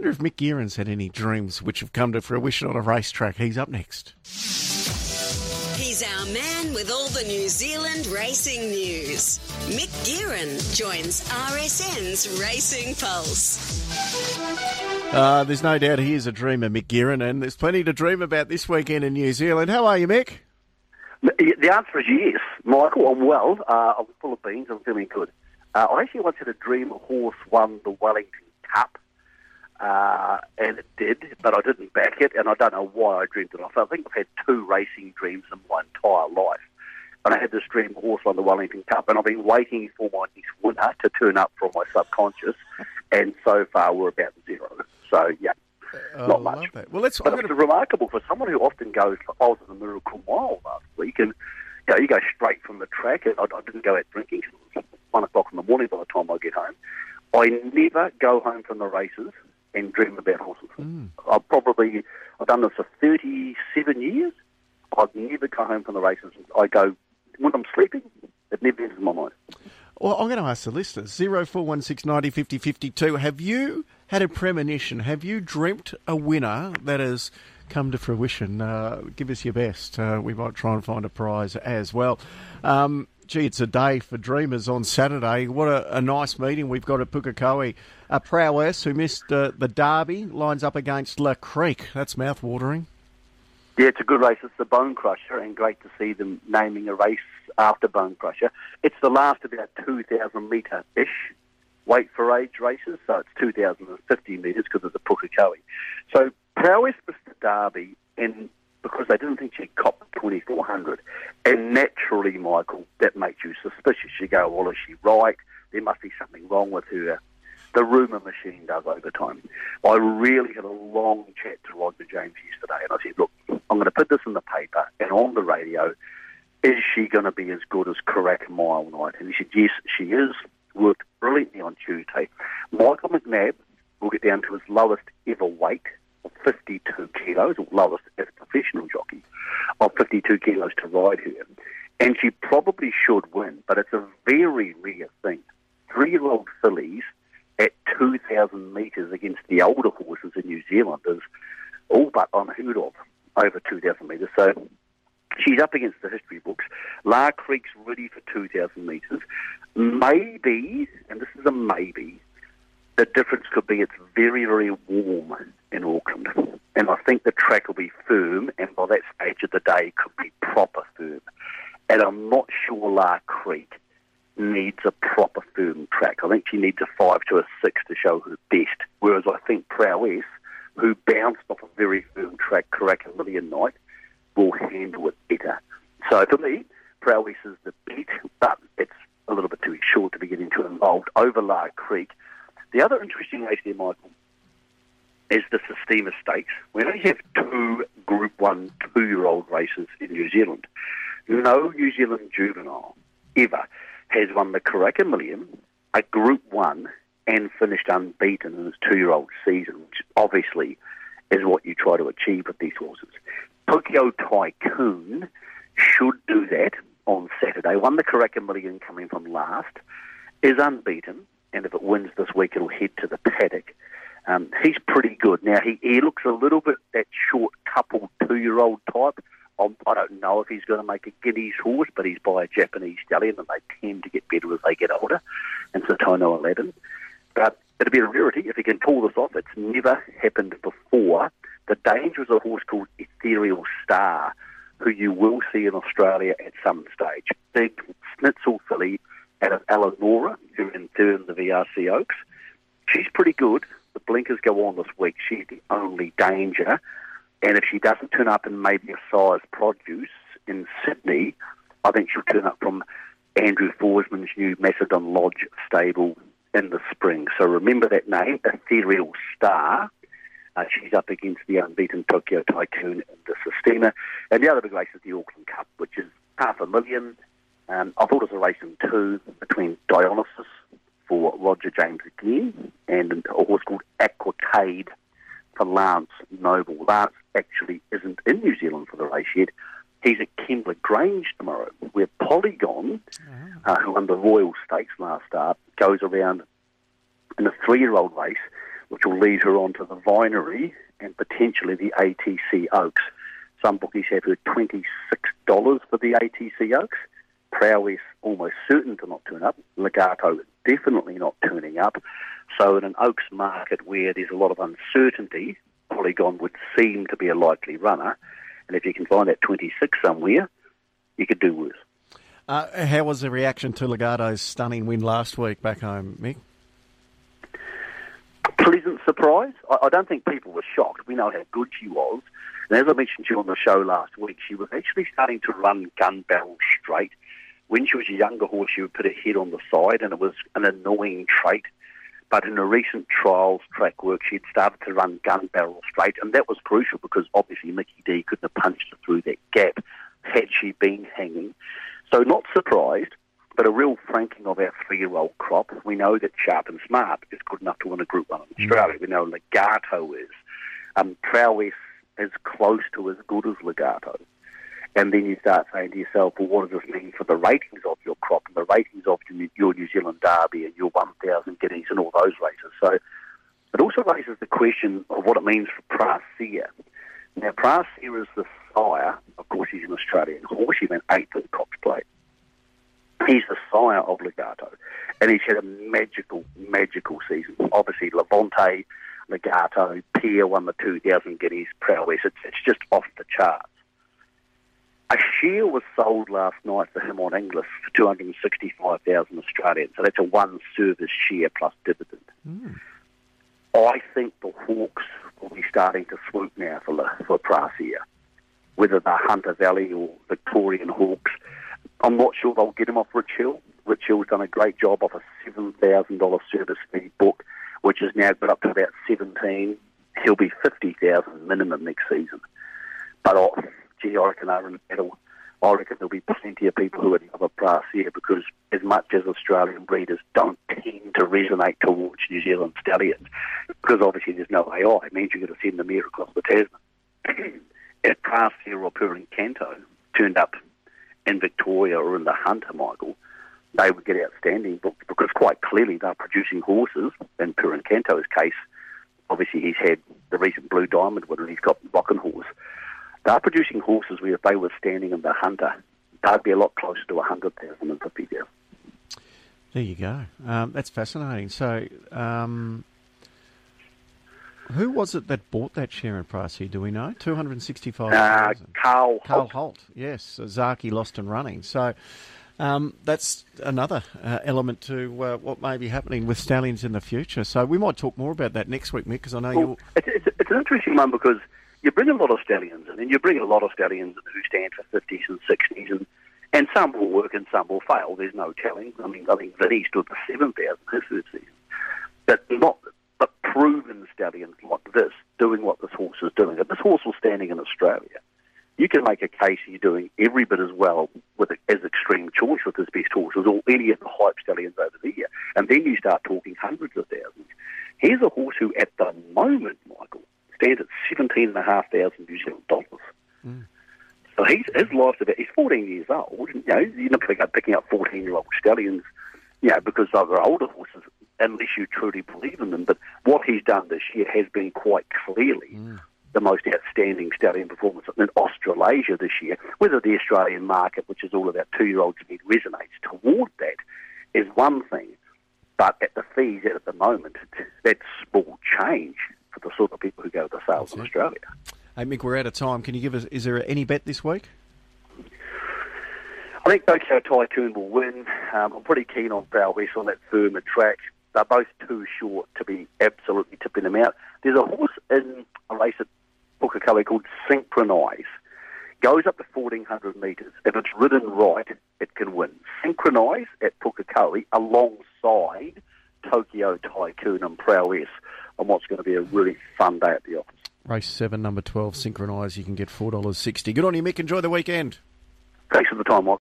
wonder if Mick Guerin's had any dreams which have come to fruition on a racetrack. He's up next. He's our man with all the New Zealand racing news. Mick Guerin joins RSN's Racing Pulse. Uh, there's no doubt he is a dreamer, Mick Guerin, and there's plenty to dream about this weekend in New Zealand. How are you, Mick? The answer is yes, Michael. I'm well. Uh, I'm full of beans. I'm feeling good. Uh, I actually once had a dream a horse won the Wellington Cup, uh, and it did, but I didn't back it, and I don't know why I dreamed it off. I think I've had two racing dreams in my entire life. And I had this dream horse won the Wellington Cup, and I've been waiting for my next winner to turn up from my subconscious, and so far we're about zero. So, yeah. Oh, Not much. that. Well, let's. But gonna, remarkable for someone who often goes. I was in the Miracle Mile last week, and you know, you go straight from the track. And I, I didn't go out drinking. It was one o'clock in the morning by the time I get home. I never go home from the races and dream about horses. I've probably I've done this for thirty-seven years. I've never go home from the races. I go when I'm sleeping. It never enters my mind. well, I'm going to ask the listeners. Zero four one six ninety fifty fifty two. Have you had a premonition? Have you dreamt a winner that has come to fruition? Uh, give us your best. Uh, we might try and find a prize as well. Um, gee, it's a day for dreamers on Saturday. What a, a nice meeting we've got at Pukekohe. Uh, Prowess, who missed uh, the derby, lines up against La Crique. That's mouth-watering. Yeah, it's a good race. It's the Bone Crusher, and great to see them naming a race after Bone Crusher. It's the last of our 2,000 metre ish weight for age races, so it's 2,050 metres because of the Pukekohe. So Prowess was the Derby, and because they didn't think she'd cop 2,400, and naturally, Michael, that makes you suspicious. You go, well, is she right? There must be something wrong with her. The rumour machine does over time. I really had a long chat to Roger James yesterday, and I said, look, I'm going to put this in the paper and on the radio. Is she going to be as good as Karaka Million Night? And he said, yes, she is. Worked brilliantly on Tuesday. Michael McNab will get down to his lowest ever weight of 52 kilos, or lowest as a professional jockey, of 52 kilos to ride her. And she probably should win, but it's a very rare thing. Three-year-old fillies 2,000 against the older horses in New Zealand is all but unheard of over 2,000 metres. So she's up against the history books. La Crique's ready for 2,000 metres. Maybe, and this is a maybe, the difference could be it's very, very warm in Auckland. And I think the track will be firm, and by that stage of the day, could be proper firm. And I'm not sure La Crique needs a proper firm track. I think she needs a five to a six to show her best. Whereas I think Prowess, who bounced off a very firm track, Karaka Million Night, will handle it better. So for me, Prowess is the beat, but it's a little bit too short to be getting too involved over La Crique. The other interesting race there, Michael, is the Sistema Stakes. We only have two Group 1 two-year-old races in New Zealand. No New Zealand juvenile ever has won the Karaka Million, a Group 1, and finished unbeaten in his two-year-old season, which obviously is what you try to achieve with these horses. Tokyo Tycoon should do that on Saturday. Won the Karaka Million coming from last, is unbeaten, and if it wins this week, it'll head to the paddock. Um, he's pretty good. Now, he, he looks a little bit that short couple two-year-old type. I'm, I don't know if he's going to make a Guineas horse, but he's by a Japanese stallion, and they tend to get better as they get older. And Satono Aladdin. But it'll be a rarity if he can pull this off. It's never happened before. The danger is a horse called Ethereal Star, who you will see in Australia at some stage. Big Snitzel filly out of Eleonora, who in in the VRC Oaks. She's pretty good. The blinkers go on this week. She's the only danger. And if she doesn't turn up in maybe a Sires' Produce in Sydney, I think she'll turn up from Andrew Forsman's new Macedon Lodge stable in the spring. So remember that name, Ethereal Star. Uh, she's up against the unbeaten Tokyo Tycoon the Sistema. And the other big race is the Auckland Cup, which is half a million. Um, I thought it was a race in two between Dionysus for Roger James again and a horse called Aquacade for Lance Noble. Lance actually isn't in New Zealand for the race yet. He's at Kembla Grange tomorrow, where Polygon, uh, who won the Royal Stakes last start, goes around in a three-year-old race which will lead her on to the Vinery and potentially the ATC Oaks. Some bookies have her $26 for the ATC Oaks. Prowess almost certain to not turn up. Legato definitely not turning up. So in an Oaks market where there's a lot of uncertainty, Polygon would seem to be a likely runner. And if you can find that 26 somewhere, you could do worse. Uh, how was the reaction to Legato's stunning win last week back home, Mick? Pleasant surprise. I, I don't think people were shocked. We know how good she was. And as I mentioned to you on the show last week, she was actually starting to run gun barrel straight. When she was a younger horse, she would put her head on the side, and it was an annoying trait. But in a recent trials track work, she'd started to run gun barrel straight, and that was crucial because obviously Mickey D couldn't have punched her through that gap had she been hanging. So not surprised, but a real franking of our three-year-old crop. We know that Sharp and Smart is good enough to win a Group 1 in Australia. We know Legato is. Um, Prowess is close to as good as Legato. And then you start saying to yourself, well, what does this mean for the ratings of your crop and the ratings of your New Zealand Derby and your 1,000 guineas and all those races? So it also raises the question of what it means for Proisir. Now, Proisir is the sire, of course, he's an Australian horse. He went eighth the Cox Plate. He's the sire of Legato, and he's had a magical, magical season. Obviously, Levante, Legato, Pierre won the 2,000 guineas, Prowess. It's, it's just off the charts. A share was sold last night for him on Inglis for 265,000 Australian. So that's a one service share plus dividend. Mm. I think the Hawks will be starting to swoop now for, for Proisir. Whether they're Hunter Valley or Victorian Hawks, I'm not sure they'll get him off Rich Hill. Rich Hill's done a great job off a $7,000 service fee book, which has now got up to about 17 He'll be 50,000 minimum next season. But oh, gee, I reckon they're in. I reckon there'll be plenty of people who would love a brass here because as much as Australian breeders don't tend to resonate towards New Zealand stallions, because obviously there's no AI, it means you've got to send them here across the Tasman. if Brass here or Per Incanto turned up in Victoria or in the Hunter, Michael, they would get outstanding books because quite clearly they're producing horses, in Per Incanto's case, obviously he's had the recent Blue Diamond winner, he's got Rockin' Horse. They're producing horses where if they were standing in the Hunter, they'd be a lot closer to 100,000 than 50,000. There you go. Um, that's fascinating. So, um, who was it that bought that share in Proisir? Do we know? Two hundred and sixty-five. Uh, Carl. Carl Holt. Holt. Yes, Zaaki lost and running. So. Um, that's another uh, element to uh, what may be happening with stallions in the future. So we might talk more about that next week, Mick, because I know well, you. It's, it's, it's, an interesting one because you bring a lot of stallions in, and you bring a lot of stallions who stand for 50s and 60s, and, and some will work and some will fail. There's no telling. I mean, I think Vinny stood for 7,000 his first season. But not but proven stallions like this doing what this horse is doing. If this horse was standing in Australia, you can make a case you're doing every bit as well with as extreme choice with his best horses or any of the hype stallions over there. And then you start talking hundreds of thousands. Here's a horse who, at the moment, Michael, stands at seventeen and a half thousand New Zealand dollars. Mm. So he's, his life's about, he's 14 years old. You know, you're not going to go picking up 14 year old stallions, you know, because they're older horses, unless you truly believe in them. But what he's done this year has been quite clearly mm. the most outstanding stallion performance in Australasia this year. Whether the Australian market, which is all about two year old speed, resonates toward that is one thing. But at the fees at the moment, that small change for the sort of people who go to the sales That's in it. Australia. Hey Mick, we're out of time. Can you give us? Is there any bet this week? I think Tokyo Tycoon will win. Um, I'm pretty keen on Prowess on that firm track. They're both too short to be absolutely tipping them out. There's a horse in a race at Pukekohe called Synchronise. Goes up to 1400 metres. If it's ridden right, it can win. Synchronise at Pukekohe alongside Tokyo Tycoon and Prowess on what's going to be a really fun day at the office. Race 7, number 12, Synchronise. You can get $4.60. Good on you, Mick. Enjoy the weekend. Thanks for the time, Mike.